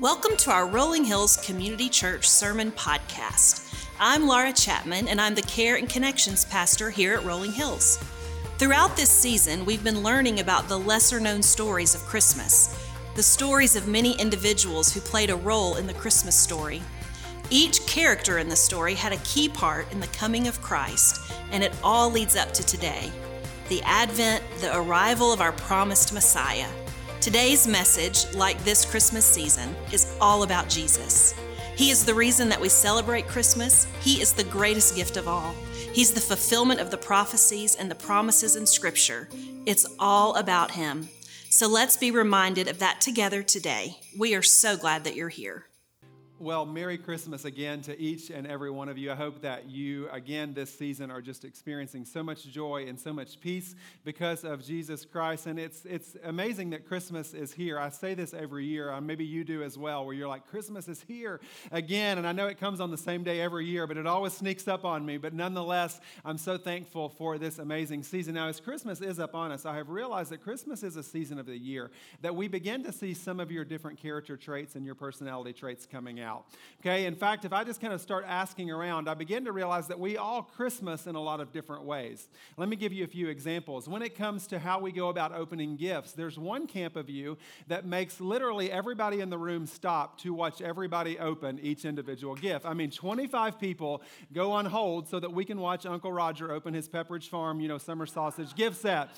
Welcome to our Rolling Hills Community Church Sermon Podcast. I'm Laura Chapman, and I'm the Care and Connections Pastor here at Rolling Hills. Throughout this season, we've been learning about the lesser known stories of Christmas, the stories of many individuals who played a role in the Christmas story. Each character in the story had a key part in the coming of Christ, and it all leads up to today the advent, the arrival of our promised Messiah. Today's message, like this Christmas season, is all about Jesus. He is the reason that we celebrate Christmas. He is the greatest gift of all. He's the fulfillment of the prophecies and the promises in Scripture. It's all about Him. So let's be reminded of that together today. We are so glad that you're here. Well, Merry Christmas again to each and every one of you. I hope that you, again, this season are just experiencing so much joy and so much peace because of Jesus Christ. And it's, it's amazing that Christmas is here. I say this every year, uh, maybe you do as well, where you're like, Christmas is here again. And I know it comes on the same day every year, but it always sneaks up on me. But nonetheless, I'm so thankful for this amazing season. Now, as Christmas is upon us, I have realized that Christmas is a season of the year that we begin to see some of your different character traits and your personality traits coming out out. Okay, in fact, if I just kind of start asking around, I begin to realize that we all Christmas in a lot of different ways. Let me give you a few examples. When it comes to how we go about opening gifts, there's one camp of you that makes literally everybody in the room stop to watch everybody open each individual gift. I mean, 25 people go on hold so that we can watch Uncle Roger open his Pepperidge Farm, you know, summer sausage gift set.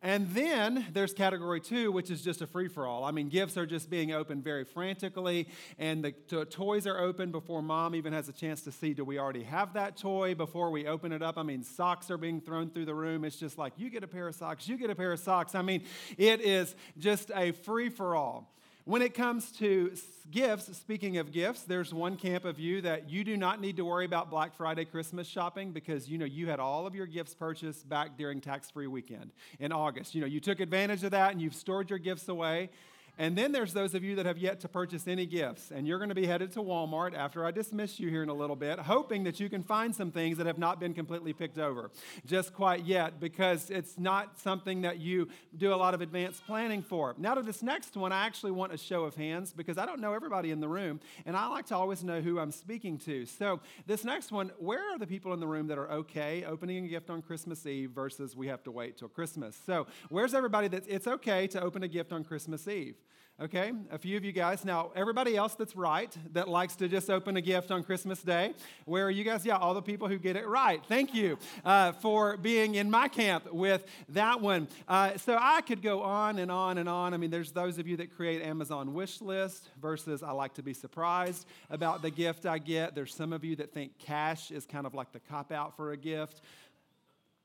And then there's category two, which is just a free for all. I mean, gifts are just being opened very frantically, and the to- toys are open before mom even has a chance to see do we already have that toy before we open it up. I mean, socks are being thrown through the room. It's just like, you get a pair of socks, you get a pair of socks. I mean, it is just a free for all. When it comes to gifts, speaking of gifts, there's one camp of you that you do not need to worry about Black Friday Christmas shopping because you know you had all of your gifts purchased back during tax-free weekend in August. You know, you took advantage of that and you've stored your gifts away. And then there's those of you that have yet to purchase any gifts, and you're going to be headed to Walmart after I dismiss you here in a little bit, hoping that you can find some things that have not been completely picked over just quite yet because it's not something that you do a lot of advanced planning for. Now, to this next one, I actually want a show of hands because I don't know everybody in the room, and I like to always know who I'm speaking to. So, this next one, where are the people in the room that are okay opening a gift on Christmas Eve versus we have to wait till Christmas? So, where's everybody that it's okay to open a gift on Christmas Eve? Okay, a few of you guys. Now, everybody else that's right, that likes to just open a gift on Christmas Day, where are you guys? Yeah, all the people who get it right. Thank you uh, for being in my camp with that one. Uh, so I could go on and on and on. I mean, there's those of you that create Amazon wish list versus I like to be surprised about the gift I get. There's some of you that think cash is kind of like the cop out for a gift.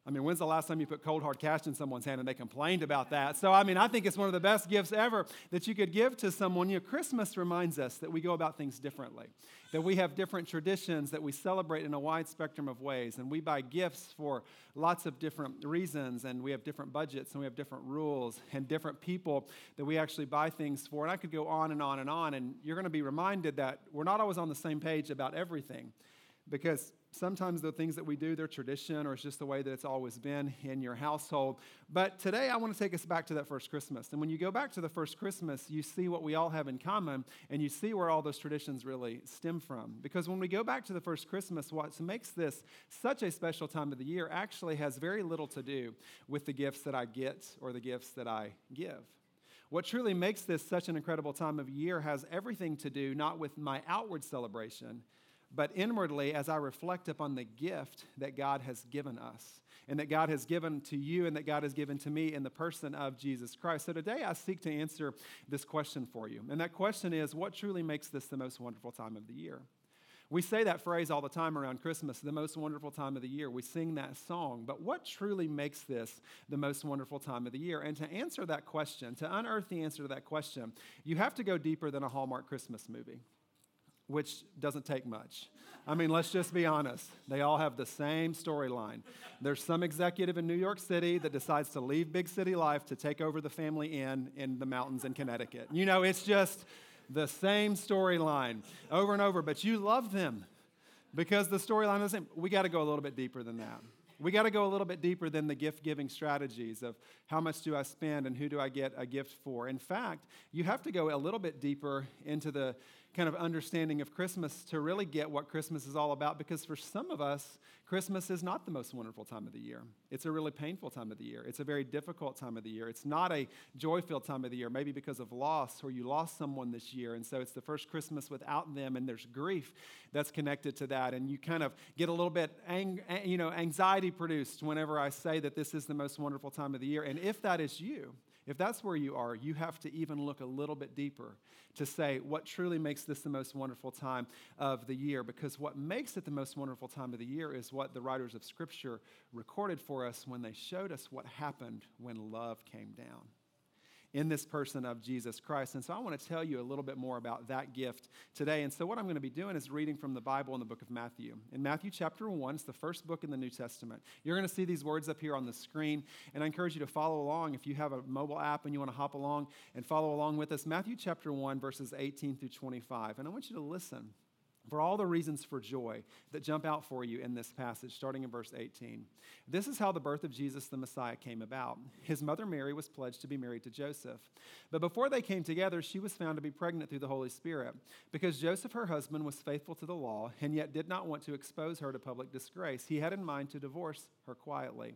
I mean, when's the last time you put cold hard cash in someone's hand and they complained about that? So, I mean, I think it's one of the best gifts ever that you could give to someone. You know, Christmas reminds us that we go about things differently, that we have different traditions that we celebrate in a wide spectrum of ways, and we buy gifts for lots of different reasons, and we have different budgets, and we have different rules, and different people that we actually buy things for. And I could go on and on and on, and you're going to be reminded that we're not always on the same page about everything because sometimes the things that we do, they're tradition or it's just the way that it's always been in your household. But today I want to take us back to that first Christmas. And when you go back to the first Christmas, you see what we all have in common and you see where all those traditions really stem from. Because when we go back to the first Christmas, what makes this such a special time of the year actually has very little to do with the gifts that I get or the gifts that I give. What truly makes this such an incredible time of year has everything to do not with my outward celebration, but inwardly as I reflect upon the gift that God has given us and that God has given to you and that God has given to me in the person of Jesus Christ. So today I seek to answer this question for you. And that question is what truly makes this the most wonderful time of the year? We say that phrase all the time around Christmas, the most wonderful time of the year. We sing that song. But what truly makes this the most wonderful time of the year? And to answer that question, to unearth the answer to that question, you have to go deeper than a Hallmark Christmas movie which doesn't take much. I mean, let's just be honest. They all have the same storyline. There's some executive in New York City that decides to leave big city life to take over the family inn in the mountains in Connecticut. You know, it's just the same storyline over and over, but you love them because the storyline is the same. We got to go a little bit deeper than that. we got to go a little bit deeper than the gift giving strategies of how much do I spend and who do I get a gift for. In fact, you have to go a little bit deeper into the kind of understanding of Christmas to really get what Christmas is all about because for some of us, Christmas is not the most wonderful time of the year. It's a really painful time of the year. It's a very difficult time of the year. It's not a joy filled time of the year, maybe because of loss or you lost someone this year. And so it's the first Christmas without them, and there's grief that's connected to that. And you kind of get a little bit ang- you know, anxiety produced whenever I say that this is the most wonderful time of the year. And if that is you, if that's where you are, you have to even look a little bit deeper to say what truly makes this the most wonderful time of the year. Because what makes it the most wonderful time of the year is what the writers of Scripture recorded for us when they showed us what happened when love came down in this person of Jesus Christ. And so I want to tell you a little bit more about that gift today. And so what I'm going to be doing is reading from the Bible in the book of Matthew. In Matthew chapter 1, it's the first book in the New Testament. You're going to see these words up here on the screen, and I encourage you to follow along if you have a mobile app and you want to hop along and follow along with us. Matthew chapter 1, verses 18 through 25. And I want you to listen for all the reasons for joy that jump out for you in this passage, starting in verse 18. This is how the birth of Jesus the Messiah came about. His mother Mary was pledged to be married to Joseph. But before they came together, she was found to be pregnant through the Holy Spirit. Because Joseph, her husband, was faithful to the law and yet did not want to expose her to public disgrace, he had in mind to divorce her quietly.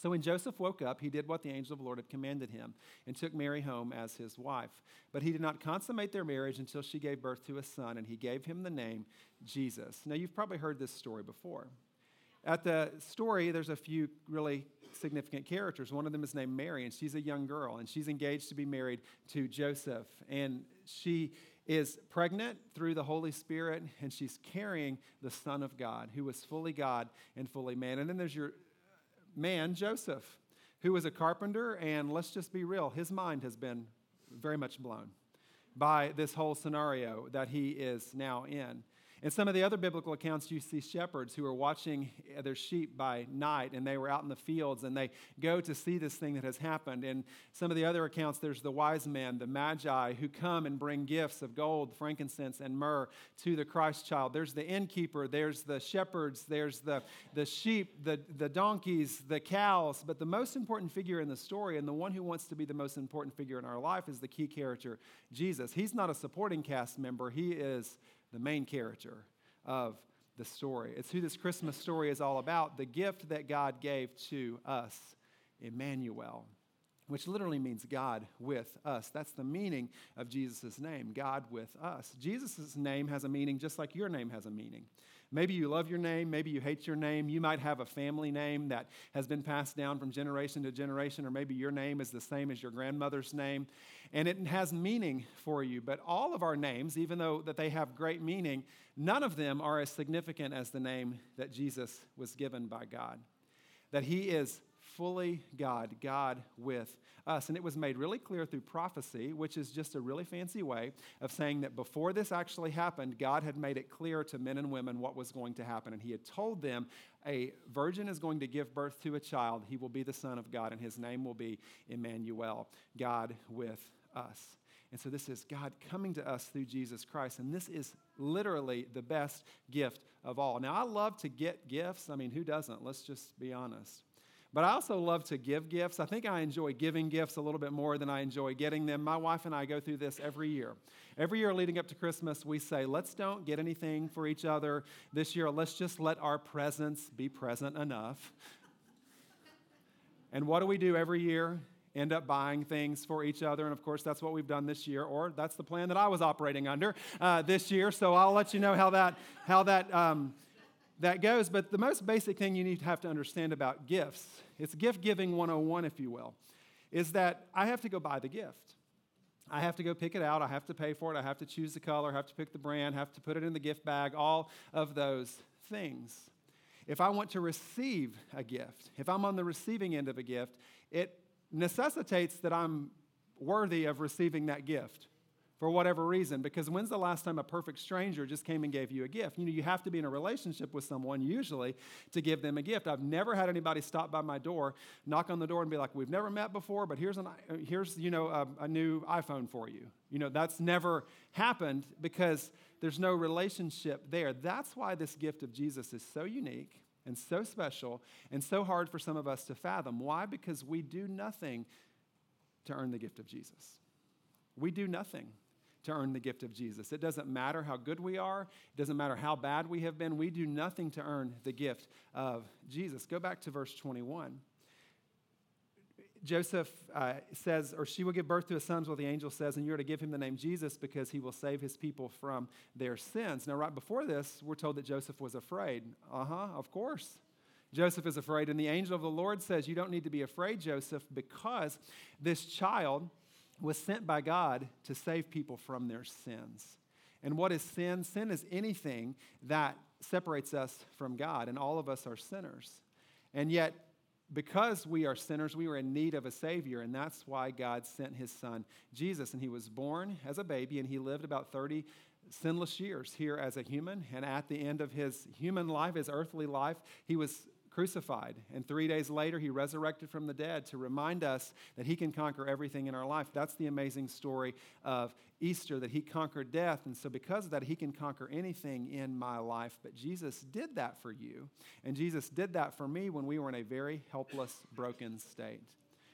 So when Joseph woke up, he did what the angel of the Lord had commanded him and took Mary home as his wife. But he did not consummate their marriage until she gave birth to a son, and he gave him the name Jesus. Now, you've probably heard this story before. At the story, there's a few really significant characters. One of them is named Mary, and she's a young girl, and she's engaged to be married to Joseph. And she is pregnant through the Holy Spirit, and she's carrying the Son of God, who was fully God and fully man. And then there's your man, Joseph, who was a carpenter, and let's just be real, his mind has been very much blown by this whole scenario that he is now in. In some of the other biblical accounts, you see shepherds who are watching their sheep by night and they were out in the fields and they go to see this thing that has happened. In some of the other accounts, there's the wise men, the magi, who come and bring gifts of gold, frankincense, and myrrh to the Christ child. There's the innkeeper, there's the shepherds, there's the, the sheep, the, the donkeys, the cows. But the most important figure in the story, and the one who wants to be the most important figure in our life, is the key character, Jesus. He's not a supporting cast member, he is the main character of the story. It's who this Christmas story is all about the gift that God gave to us, Emmanuel, which literally means God with us. That's the meaning of Jesus' name, God with us. Jesus' name has a meaning just like your name has a meaning. Maybe you love your name, maybe you hate your name. You might have a family name that has been passed down from generation to generation, or maybe your name is the same as your grandmother's name, and it has meaning for you. But all of our names, even though that they have great meaning, none of them are as significant as the name that Jesus was given by God. That he is fully God, God with us. And it was made really clear through prophecy, which is just a really fancy way of saying that before this actually happened, God had made it clear to men and women what was going to happen. And He had told them a virgin is going to give birth to a child. He will be the Son of God, and His name will be Emmanuel, God with us. And so this is God coming to us through Jesus Christ. And this is literally the best gift of all. Now, I love to get gifts. I mean, who doesn't? Let's just be honest. But I also love to give gifts. I think I enjoy giving gifts a little bit more than I enjoy getting them. My wife and I go through this every year. Every year leading up to Christmas, we say, let's don't get anything for each other this year. Let's just let our presence be present enough. and what do we do every year? End up buying things for each other. And of course, that's what we've done this year, or that's the plan that I was operating under uh, this year. So I'll let you know how that, how that, um, that goes. But the most basic thing you need to have to understand about gifts, it's gift giving 101, if you will, is that I have to go buy the gift. I have to go pick it out. I have to pay for it. I have to choose the color, I have to pick the brand, have to put it in the gift bag, all of those things. If I want to receive a gift, if I'm on the receiving end of a gift, it necessitates that I'm worthy of receiving that gift for whatever reason. Because when's the last time a perfect stranger just came and gave you a gift? You know, you have to be in a relationship with someone usually to give them a gift. I've never had anybody stop by my door, knock on the door, and be like, "We've never met before, but here's an here's you know a, a new iPhone for you." You know, that's never happened because there's no relationship there. That's why this gift of Jesus is so unique and so special and so hard for some of us to fathom. Why? Because we do nothing to earn the gift of Jesus. We do nothing to earn the gift of Jesus. It doesn't matter how good we are, it doesn't matter how bad we have been. We do nothing to earn the gift of Jesus. Go back to verse 21. Joseph uh, says, or she will give birth to a son, what the angel says, and you're to give him the name Jesus because he will save his people from their sins. Now, right before this, we're told that Joseph was afraid. Uh huh, of course. Joseph is afraid. And the angel of the Lord says, You don't need to be afraid, Joseph, because this child was sent by God to save people from their sins. And what is sin? Sin is anything that separates us from God, and all of us are sinners. And yet, because we are sinners, we were in need of a Savior, and that's why God sent His Son, Jesus. And He was born as a baby, and He lived about 30 sinless years here as a human. And at the end of His human life, His earthly life, He was crucified. And three days later, he resurrected from the dead to remind us that he can conquer everything in our life. That's the amazing story of Easter, that he conquered death. And so, because of that, he can conquer anything in my life. But Jesus did that for you. And Jesus did that for me when we were in a very helpless, broken state.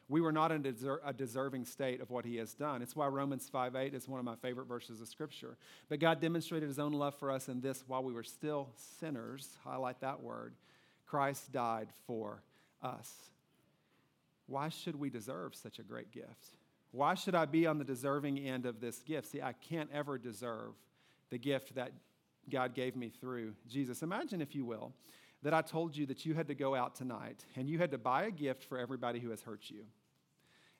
We were not in a deserving state of what he has done. It's why Romans 5 8 is one of my favorite verses of Scripture. But God demonstrated his own love for us in this while we were still sinners. Highlight that word Christ died for us. Why should we deserve such a great gift? Why should I be on the deserving end of this gift? See, I can't ever deserve the gift that God gave me through Jesus. Imagine, if you will, that I told you that you had to go out tonight and you had to buy a gift for everybody who has hurt you.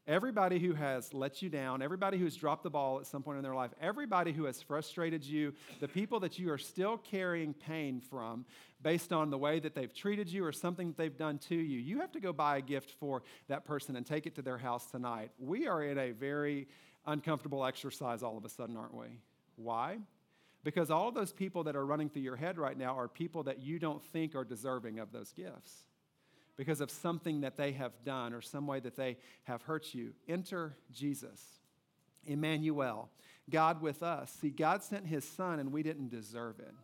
Everybody who has let you down, everybody who has dropped the ball at some point in their life, everybody who has frustrated you, the people that you are still carrying pain from based on the way that they've treated you or something that they've done to you, you have to go buy a gift for that person and take it to their house tonight. We are in a very uncomfortable exercise all of a sudden, aren't we? Why? Because all of those people that are running through your head right now are people that you don't think are deserving of those gifts because of something that they have done or some way that they have hurt you. Enter Jesus, Emmanuel, God with us. See, God sent his son and we didn't deserve it.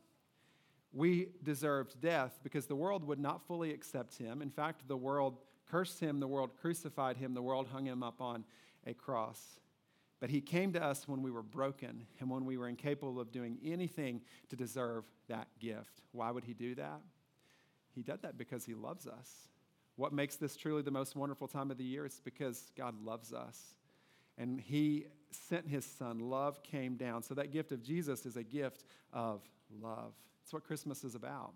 We deserved death because the world would not fully accept him. In fact, the world cursed him, the world crucified him, the world hung him up on a cross. But he came to us when we were broken and when we were incapable of doing anything to deserve that gift. Why would he do that? He did that because he loves us. What makes this truly the most wonderful time of the year? is because God loves us. And He sent His Son. Love came down. So that gift of Jesus is a gift of love. It's what Christmas is about.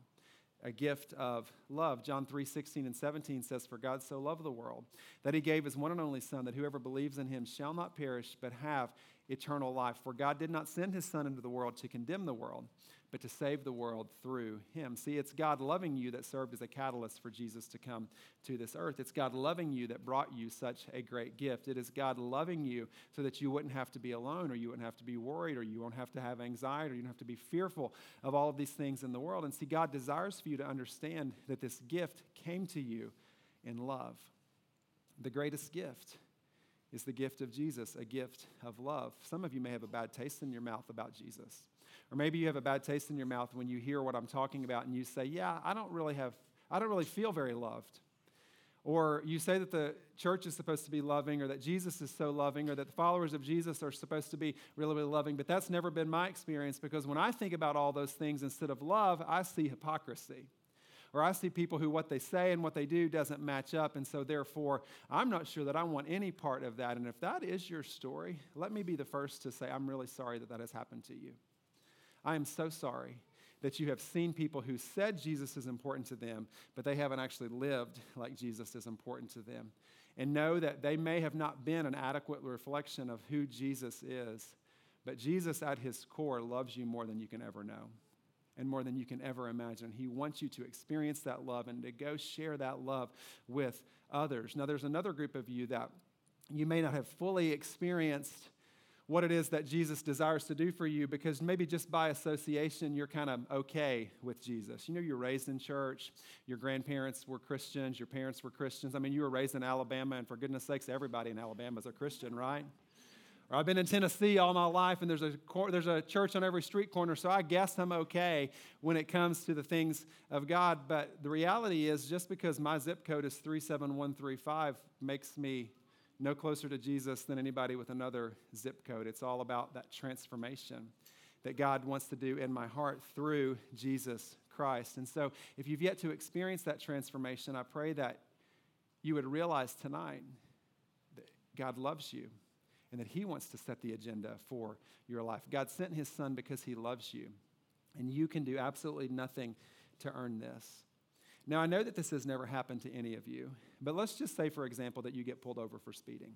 A gift of love. John 3 16 and 17 says, For God so loved the world that he gave his one and only Son, that whoever believes in him shall not perish, but have eternal life. For God did not send his Son into the world to condemn the world, but to save the world through him. See, it's God loving you that served as a catalyst for Jesus to come to this earth. It's God loving you that brought you such a great gift. It is God loving you so that you wouldn't have to be alone, or you wouldn't have to be worried, or you won't have to have anxiety, or you don't have to be fearful of all of these things in the world. And see, God desires for you to understand that this gift came to you in love. The greatest gift is the gift of Jesus, a gift of love. Some of you may have a bad taste in your mouth about Jesus. Or maybe you have a bad taste in your mouth when you hear what I'm talking about and you say, Yeah, I don't really have, I don't really feel very loved. Or you say that the church is supposed to be loving, or that Jesus is so loving, or that the followers of Jesus are supposed to be really, really loving. But that's never been my experience because when I think about all those things instead of love, I see hypocrisy. Or I see people who what they say and what they do doesn't match up. And so, therefore, I'm not sure that I want any part of that. And if that is your story, let me be the first to say, I'm really sorry that that has happened to you. I am so sorry that you have seen people who said Jesus is important to them, but they haven't actually lived like Jesus is important to them. And know that they may have not been an adequate reflection of who Jesus is, but Jesus at his core loves you more than you can ever know and more than you can ever imagine. He wants you to experience that love and to go share that love with others. Now, there's another group of you that you may not have fully experienced what it is that Jesus desires to do for you because maybe just by association you're kind of okay with Jesus. You know, you're raised in church, your grandparents were Christians, your parents were Christians. I mean, you were raised in Alabama, and for goodness sakes, everybody in Alabama is a Christian, right? Or I've been in Tennessee all my life, and there's a, there's a church on every street corner, so I guess I'm okay when it comes to the things of God. But the reality is, just because my zip code is 37135 makes me no closer to Jesus than anybody with another zip code. It's all about that transformation that God wants to do in my heart through Jesus Christ. And so, if you've yet to experience that transformation, I pray that you would realize tonight that God loves you and that He wants to set the agenda for your life. God sent His Son because He loves you, and you can do absolutely nothing to earn this. Now, I know that this has never happened to any of you, but let's just say, for example, that you get pulled over for speeding.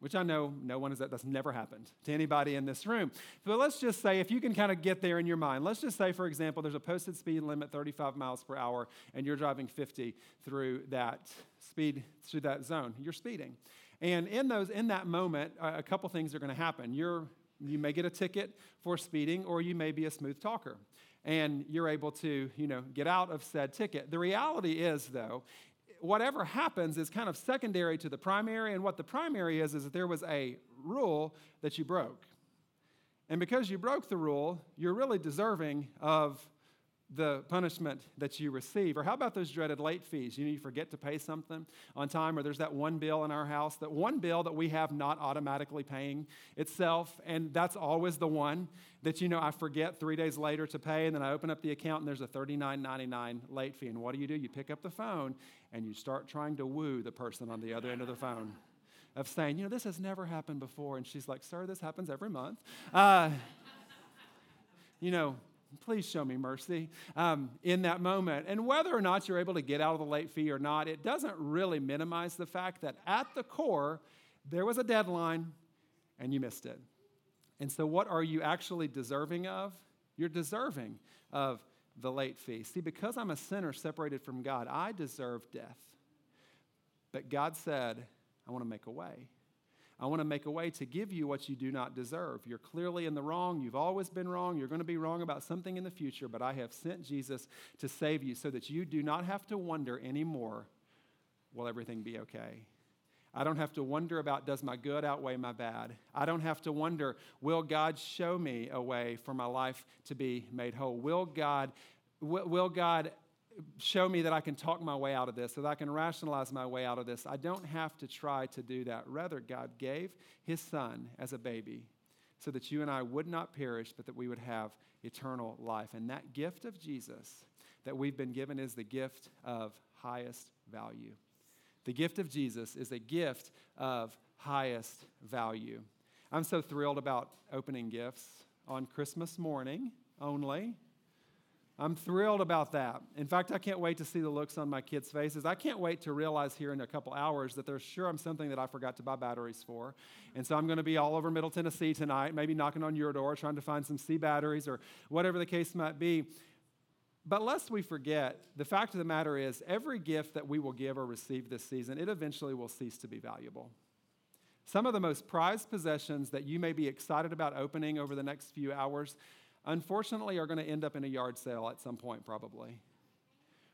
Which I know no one is that that's never happened to anybody in this room. But let's just say, if you can kind of get there in your mind, let's just say, for example, there's a posted speed limit 35 miles per hour, and you're driving 50 through that speed, through that zone. You're speeding. And in those, in that moment, a couple things are going to happen. You're, you may get a ticket for speeding, or you may be a smooth talker and you're able to, you know, get out of said ticket. The reality is, though, whatever happens is kind of secondary to the primary, and what the primary is is that there was a rule that you broke. And because you broke the rule, you're really deserving of the punishment that you receive. Or how about those dreaded late fees? You know, you forget to pay something on time, or there's that one bill in our house, that one bill that we have not automatically paying itself, and that's always the one that, you know, I forget three days later to pay, and then I open up the account and there's a $39.99 late fee. And what do you do? You pick up the phone and you start trying to woo the person on the other end of the phone of saying, you know, this has never happened before. And she's like, sir, this happens every month. Uh, you know, Please show me mercy um, in that moment. And whether or not you're able to get out of the late fee or not, it doesn't really minimize the fact that at the core, there was a deadline and you missed it. And so, what are you actually deserving of? You're deserving of the late fee. See, because I'm a sinner separated from God, I deserve death. But God said, I want to make a way. I want to make a way to give you what you do not deserve. You're clearly in the wrong. You've always been wrong. You're going to be wrong about something in the future, but I have sent Jesus to save you so that you do not have to wonder anymore will everything be okay? I don't have to wonder about does my good outweigh my bad? I don't have to wonder will God show me a way for my life to be made whole? Will God will God show me that I can talk my way out of this, that I can rationalize my way out of this. I don't have to try to do that. Rather, God gave his son as a baby so that you and I would not perish, but that we would have eternal life. And that gift of Jesus that we've been given is the gift of highest value. The gift of Jesus is a gift of highest value. I'm so thrilled about opening gifts on Christmas morning only. I'm thrilled about that. In fact, I can't wait to see the looks on my kids' faces. I can't wait to realize here in a couple hours that there's sure I'm something that I forgot to buy batteries for. And so I'm going to be all over Middle Tennessee tonight, maybe knocking on your door, trying to find some C batteries or whatever the case might be. But lest we forget, the fact of the matter is, every gift that we will give or receive this season, it eventually will cease to be valuable. Some of the most prized possessions that you may be excited about opening over the next few hours unfortunately are going to end up in a yard sale at some point, probably.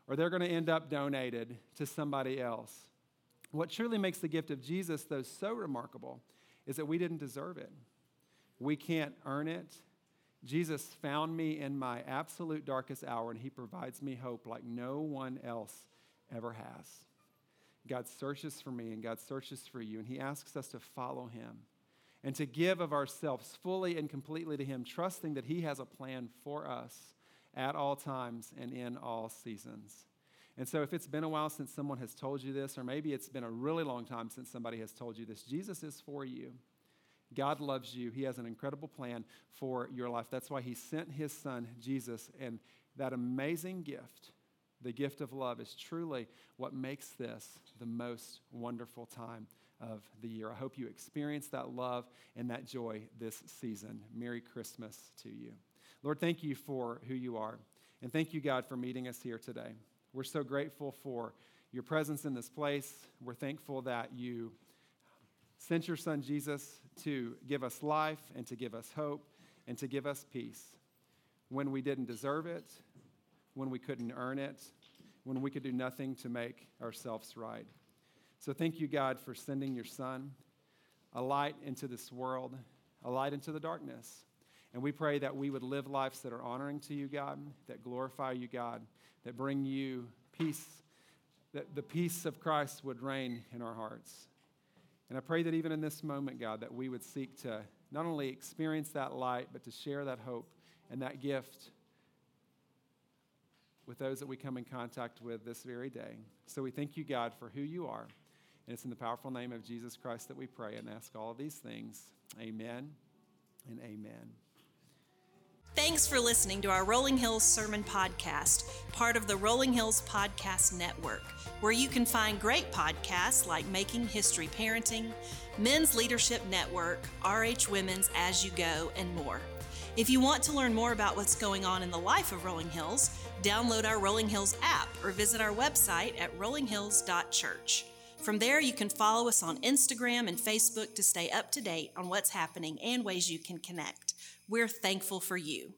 Or they're going to end up donated to somebody else. What truly makes the gift of Jesus, though, so remarkable is that we didn't deserve it. We can't earn it. Jesus found me in my absolute darkest hour, and he provides me hope like no one else ever has. God searches for me, and God searches for you, and he asks us to follow him and to give of ourselves fully and completely to Him, trusting that He has a plan for us at all times and in all seasons. And so, if it's been a while since someone has told you this, or maybe it's been a really long time since somebody has told you this, Jesus is for you. God loves you. He has an incredible plan for your life. That's why He sent His Son, Jesus, and that amazing gift, the gift of love, is truly what makes this the most wonderful time of the year. I hope you experience that love and that joy this season. Merry Christmas to you. Lord, thank you for who you are. And thank you, God, for meeting us here today. We're so grateful for your presence in this place. We're thankful that you sent your son Jesus to give us life and to give us hope and to give us peace when we didn't deserve it, when we couldn't earn it, when we could do nothing to make ourselves right. So thank you, God, for sending your son, a light into this world, a light into the darkness. And we pray that we would live lives that are honoring to you, God, that glorify you, God, that bring you peace, that the peace of Christ would reign in our hearts. And I pray that even in this moment, God, that we would seek to not only experience that light, but to share that hope and that gift with those that we come in contact with this very day. So we thank you, God, for who you are. And it's in the powerful name of Jesus Christ that we pray and ask all of these things. Amen and amen. Thanks for listening to our Rolling Hills Sermon Podcast, part of the Rolling Hills Podcast Network, where you can find great podcasts like Making History Parenting, Men's Leadership Network, RH Women's As You Go, and more. If you want to learn more about what's going on in the life of Rolling Hills, download our Rolling Hills app or visit our website at rollinghills.church. From there, you can follow us on Instagram and Facebook to stay up to date on what's happening and ways you can connect. We're thankful for you.